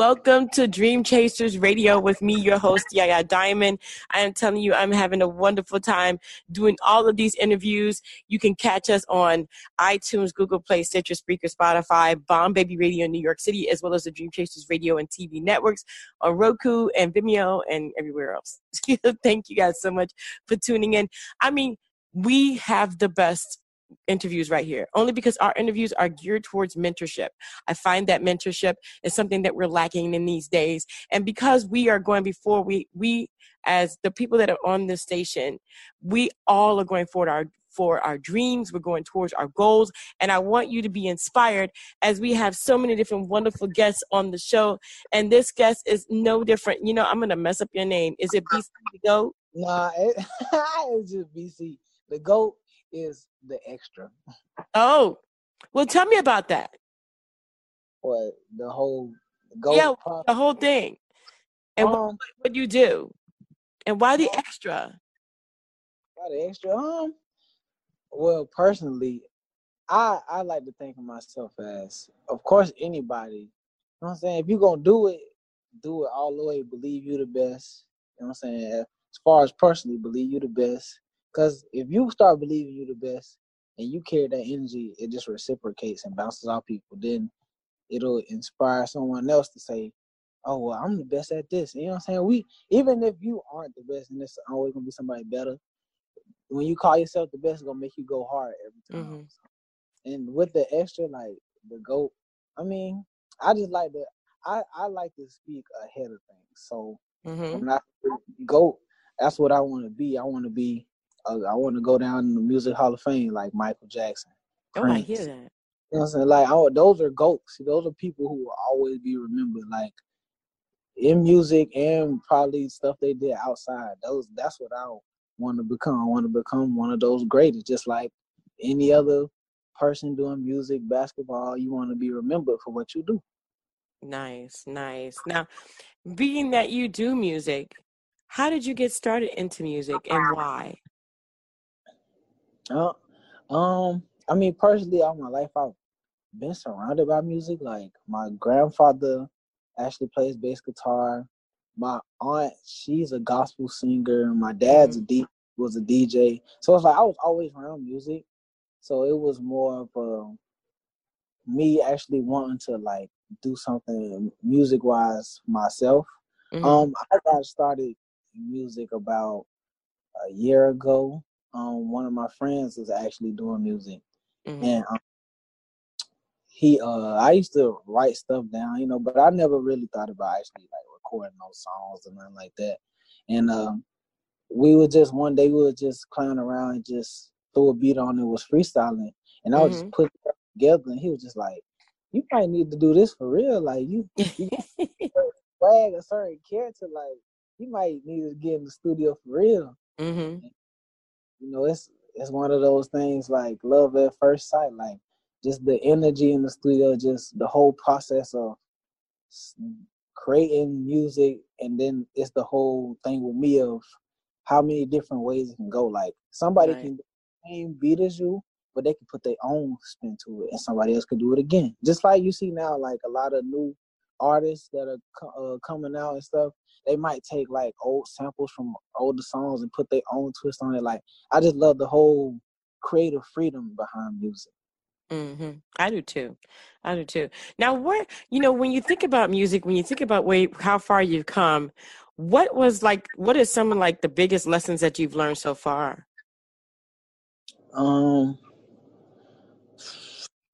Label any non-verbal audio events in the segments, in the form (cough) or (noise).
Welcome to Dream Chasers Radio with me, your host, Yaya Diamond. I am telling you, I'm having a wonderful time doing all of these interviews. You can catch us on iTunes, Google Play, Stitcher, Spreaker, Spotify, Bomb Baby Radio in New York City, as well as the Dream Chasers Radio and TV networks on Roku and Vimeo and everywhere else. (laughs) Thank you guys so much for tuning in. I mean, we have the best interviews right here only because our interviews are geared towards mentorship. I find that mentorship is something that we're lacking in these days and because we are going before we we as the people that are on this station we all are going forward our for our dreams we're going towards our goals and i want you to be inspired as we have so many different wonderful guests on the show and this guest is no different. You know i'm gonna mess up your name. Is it bc the goat? Nah it, (laughs) it's just bc the goat is the extra. Oh, well, tell me about that. What the whole gold yeah, process? the whole thing, and um, what, what you do, and why the extra? Why the extra? Um, well, personally, I I like to think of myself as, of course, anybody. You know what I'm saying? If you're gonna do it, do it all the way. Believe you the best. You know what I'm saying? As far as personally, believe you the best. Because if you start believing you're the best and you carry that energy, it just reciprocates and bounces off people. Then it'll inspire someone else to say, "Oh, well, I'm the best at this." You know what I'm saying? We even if you aren't the best, and it's always gonna be somebody better. When you call yourself the best, it's gonna make you go hard every time. Mm-hmm. And with the extra, like the goat, I mean, I just like to. I I like to speak ahead of things. So mm-hmm. when I goat, that's what I want to be. I want to be I, I want to go down in the Music Hall of Fame like Michael Jackson. Oh, Prince. I hear that. You know what I'm saying? Like, oh, those are goats. Those are people who will always be remembered. Like in music and probably stuff they did outside. Those that's what I want to become. I want to become one of those greatest, just like any other person doing music, basketball. You want to be remembered for what you do. Nice, nice. Now, being that you do music, how did you get started into music and why? Uh, um, I mean, personally, all my life I've been surrounded by music. Like my grandfather actually plays bass guitar. My aunt, she's a gospel singer. My dad's mm-hmm. a D was a DJ. So it's like I was always around music. So it was more of a me actually wanting to like do something music wise myself. Mm-hmm. Um, I got started music about a year ago um, one of my friends is actually doing music, mm-hmm. and um, he, uh, I used to write stuff down, you know, but I never really thought about actually like recording those songs or nothing like that. And um, we would just one day we would just clown around and just throw a beat on it, was freestyling, and I would mm-hmm. just put it together, and he was just like, "You might need to do this for real, like you." (laughs) you a certain character, like you might need to get in the studio for real. Mm-hmm you know, it's it's one of those things like love at first sight, like just the energy in the studio, just the whole process of creating music, and then it's the whole thing with me of how many different ways it can go. Like somebody right. can same beat as you, but they can put their own spin to it, and somebody else can do it again. Just like you see now, like a lot of new artists that are uh, coming out and stuff, they might take like old samples from older songs and put their own twist on it. Like I just love the whole creative freedom behind music. Mm-hmm. I do too. I do too. Now, what you know, when you think about music, when you think about way how far you've come, what was like? What is some of like the biggest lessons that you've learned so far? Um,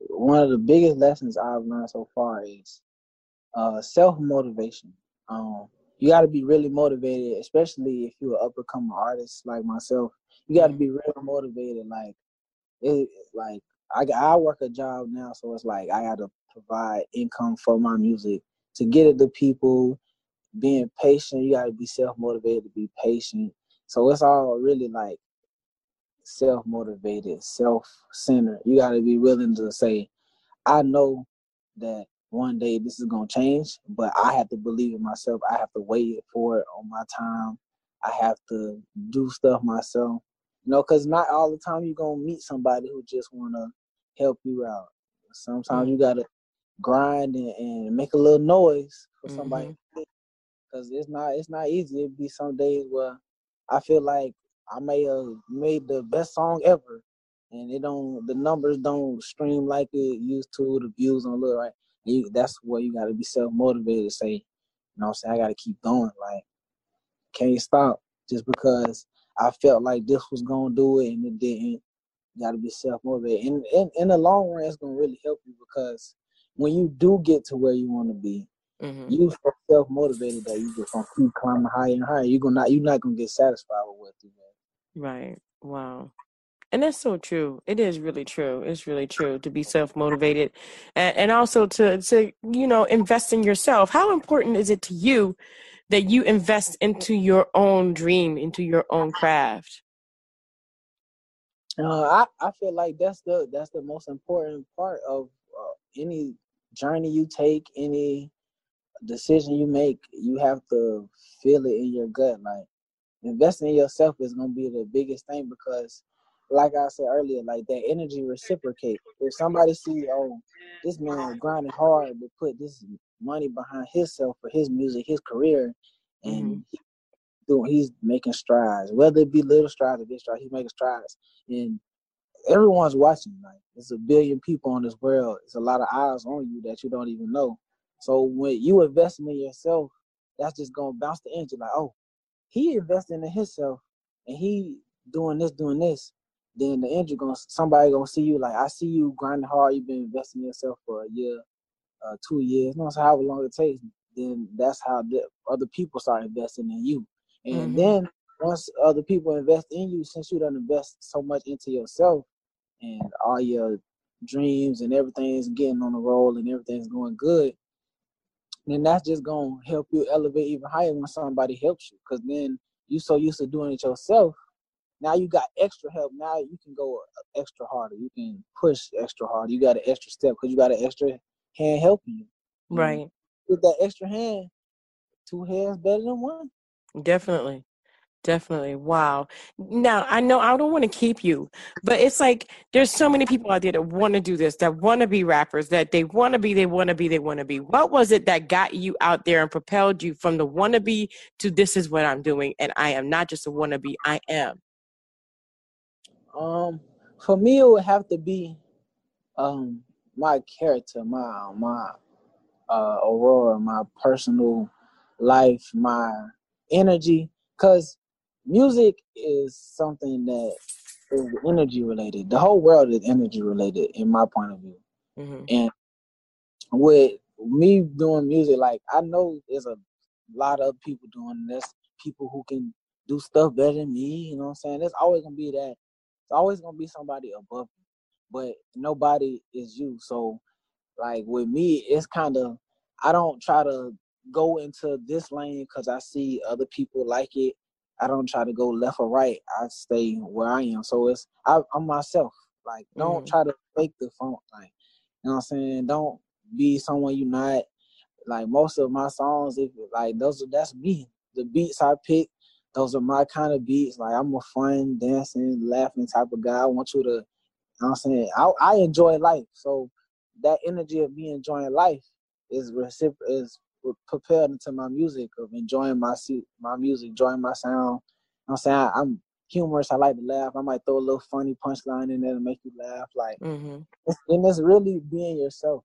one of the biggest lessons I've learned so far is uh, self motivation. Um, you got to be really motivated, especially if you're an up and coming artist like myself. You got to be real motivated. Like it, like I I work a job now, so it's like I got to provide income for my music to get it to people. Being patient, you got to be self motivated to be patient. So it's all really like self motivated, self centered. You got to be willing to say, I know that one day this is gonna change, but I have to believe in myself. I have to wait for it on my time. I have to do stuff myself. You know, because not all the time you're gonna meet somebody who just wanna help you out. Sometimes you gotta grind and, and make a little noise for mm-hmm. somebody because it's not it's not easy. It'd be some days where I feel like I may have made the best song ever, and it don't the numbers don't stream like it used to. The views don't look right. You, that's where you got to be self motivated to say, you know, I'm saying I got to keep going. Like can't stop just because I felt like this was gonna do it and it didn't. You got to be self motivated, and in, in the long run, it's gonna really help you because when you do get to where you want to be, mm-hmm. you self motivated that you just gonna keep climbing higher and higher. You're gonna not you're not gonna get satisfied with what you. Right. Wow. And that's so true. It is really true. It's really true to be self motivated, and, and also to to you know invest in yourself. How important is it to you that you invest into your own dream, into your own craft? Uh, I I feel like that's the that's the most important part of uh, any journey you take, any decision you make. You have to feel it in your gut. Like investing in yourself is gonna be the biggest thing because, like I said earlier, like that energy reciprocate. If somebody see, oh, this man grinding hard to put this money behind himself for his music, his career, and mm-hmm. he doing he's making strides. Whether it be little strides or big strides, he's making strides. And everyone's watching. Like there's a billion people on this world. It's a lot of eyes on you that you don't even know. So when you invest in yourself, that's just gonna bounce the energy. Like, oh, he investing in himself, and he doing this, doing this. Then the energy gonna somebody gonna see you. Like, I see you grinding hard. You've been investing in yourself for a year, uh, two years. You know, so however long it takes then that's how the other people start investing in you. And mm-hmm. then once other people invest in you, since you don't invest so much into yourself and all your dreams and everything's getting on the roll and everything's going good, then that's just gonna help you elevate even higher when somebody helps you. Cause then you're so used to doing it yourself. Now you got extra help. Now you can go uh, extra harder. You can push extra hard. You got an extra step because you got an extra hand helping you. Right with that extra hand, two hands better than one. Definitely. Definitely. Wow. Now, I know I don't want to keep you, but it's like there's so many people out there that want to do this, that want to be rappers, that they want to be, they want to be, they want to be. What was it that got you out there and propelled you from the wannabe to this is what I'm doing and I am not just a wannabe, I am? Um, for me, it would have to be um my character, my my uh, Aurora, my personal life, my energy, because music is something that is energy related. The whole world is energy related, in my point of view. Mm-hmm. And with me doing music, like I know there's a lot of people doing this, people who can do stuff better than me. You know what I'm saying? There's always gonna be that. It's always gonna be somebody above me, but nobody is you. So like with me, it's kind of I don't try to go into this lane because I see other people like it. I don't try to go left or right. I stay where I am. So it's I, am myself. Like don't mm. try to fake the funk. Like you know what I'm saying. Don't be someone you're not. Like most of my songs, if like those that's me. The beats I pick, those are my kind of beats. Like I'm a fun, dancing, laughing type of guy. I want you to, you know what I'm saying. I I enjoy life. So that energy of me enjoying life is recipro- is propelled into my music of enjoying my my music, enjoying my sound. I'm saying I, am humorous. I like to laugh. I might throw a little funny punchline in there to make you laugh. Like, mm-hmm. it's, and it's really being yourself.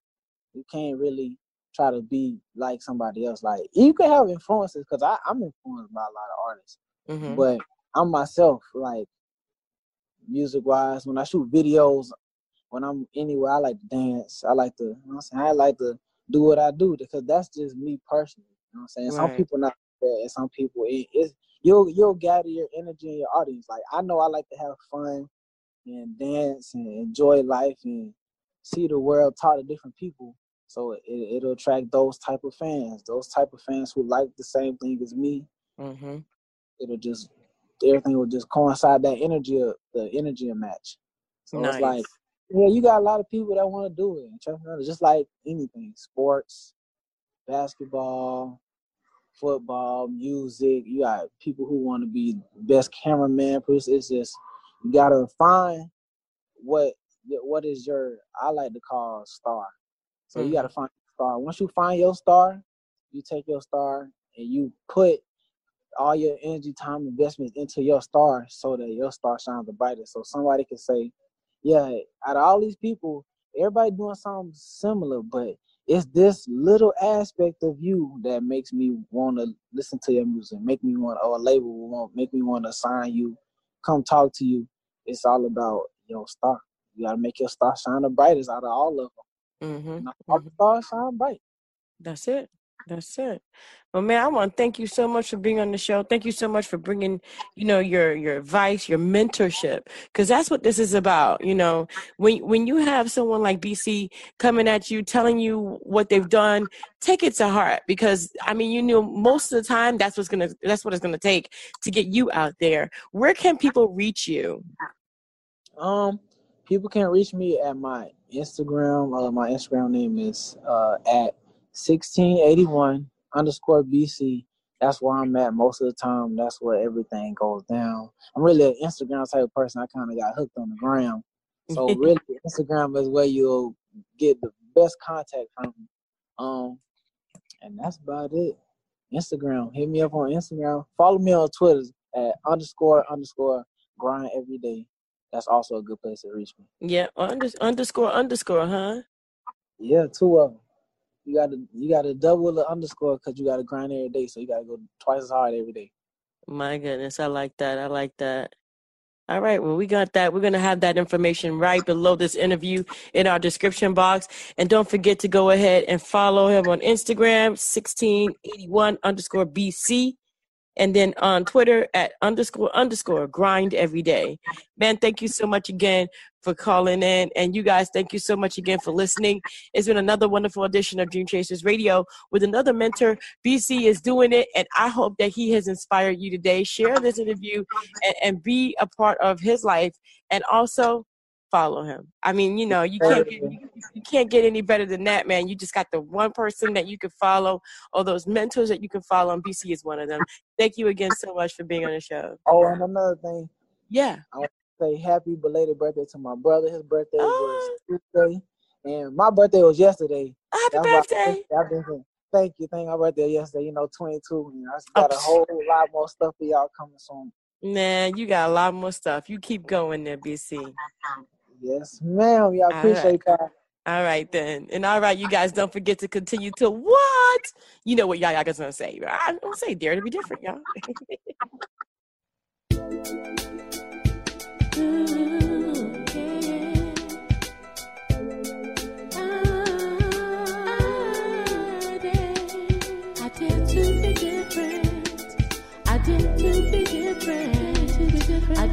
You can't really try to be like somebody else. Like, you can have influences because I'm influenced by a lot of artists, mm-hmm. but I'm myself. Like, music wise, when I shoot videos, when I'm anywhere, I like to dance. I like to, you know I'm saying, I like to do what I do because that's just me personally. You know what I'm saying? Right. Some people not that, and some people it, it's you'll you'll gather your energy in your audience. Like I know I like to have fun and dance and enjoy life and see the world talk to different people. So it, it'll attract those type of fans, those type of fans who like the same thing as me. Mm-hmm. It'll just everything will just coincide that energy of the energy of match. So nice. it's like yeah, you got a lot of people that want to do it. Just like anything, sports, basketball, football, music. You got people who want to be best cameraman. It's just you gotta find what what is your I like to call star. So mm-hmm. you gotta find your star. Once you find your star, you take your star and you put all your energy, time, investments into your star so that your star shines the brightest. So somebody can say, yeah, out of all these people, everybody doing something similar, but it's this little aspect of you that makes me want to listen to your music, make me want, or a label want, make me want to sign you, come talk to you. It's all about your star. You gotta make your star shine the brightest out of all of them. Mm-hmm. The stars shine bright. That's it. That's it. Well, man, I want to thank you so much for being on the show. Thank you so much for bringing, you know, your your advice, your mentorship, because that's what this is about. You know, when when you have someone like BC coming at you, telling you what they've done, take it to heart. Because I mean, you know, most of the time, that's what's gonna that's what it's gonna take to get you out there. Where can people reach you? Um, people can reach me at my Instagram. Uh, my Instagram name is uh, at 1681 underscore BC. That's where I'm at most of the time. That's where everything goes down. I'm really an Instagram type of person. I kind of got hooked on the gram. (laughs) So really, Instagram is where you'll get the best contact from. Um, and that's about it. Instagram. Hit me up on Instagram. Follow me on Twitter at underscore underscore grind every day. That's also a good place to reach me. Yeah, under, underscore underscore, huh? Yeah, two of them you gotta you gotta double the underscore because you gotta grind every day. So you gotta go twice as hard every day. My goodness, I like that. I like that. All right, well, we got that. We're going to have that information right below this interview in our description box. And don't forget to go ahead and follow him on Instagram, 1681 underscore BC and then on Twitter at underscore underscore grind every day. Man, thank you so much again for calling in. And you guys, thank you so much again for listening. It's been another wonderful edition of Dream Chasers Radio with another mentor. BC is doing it, and I hope that he has inspired you today. Share this interview and, and be a part of his life. And also, follow him. I mean, you know, you can't get, you can't get any better than that, man. You just got the one person that you can follow, or those mentors that you can follow, and BC is one of them. Thank you again so much for being on the show. Oh, and another thing. Yeah. I want to say happy belated birthday to my brother. His birthday oh. was Tuesday, and my birthday was yesterday. Happy That's birthday! Saying, thank you, thank you. My birthday yesterday. You know, 22. And I oh, got oh. a whole lot more stuff for y'all coming soon. Man, you got a lot more stuff. You keep going there, BC. Yes, ma'am. Y'all appreciate that. All right then, and all right, you guys, don't forget to continue to what you know what y'all y'all gonna say. I don't say dare to be different, y'all. (laughs) I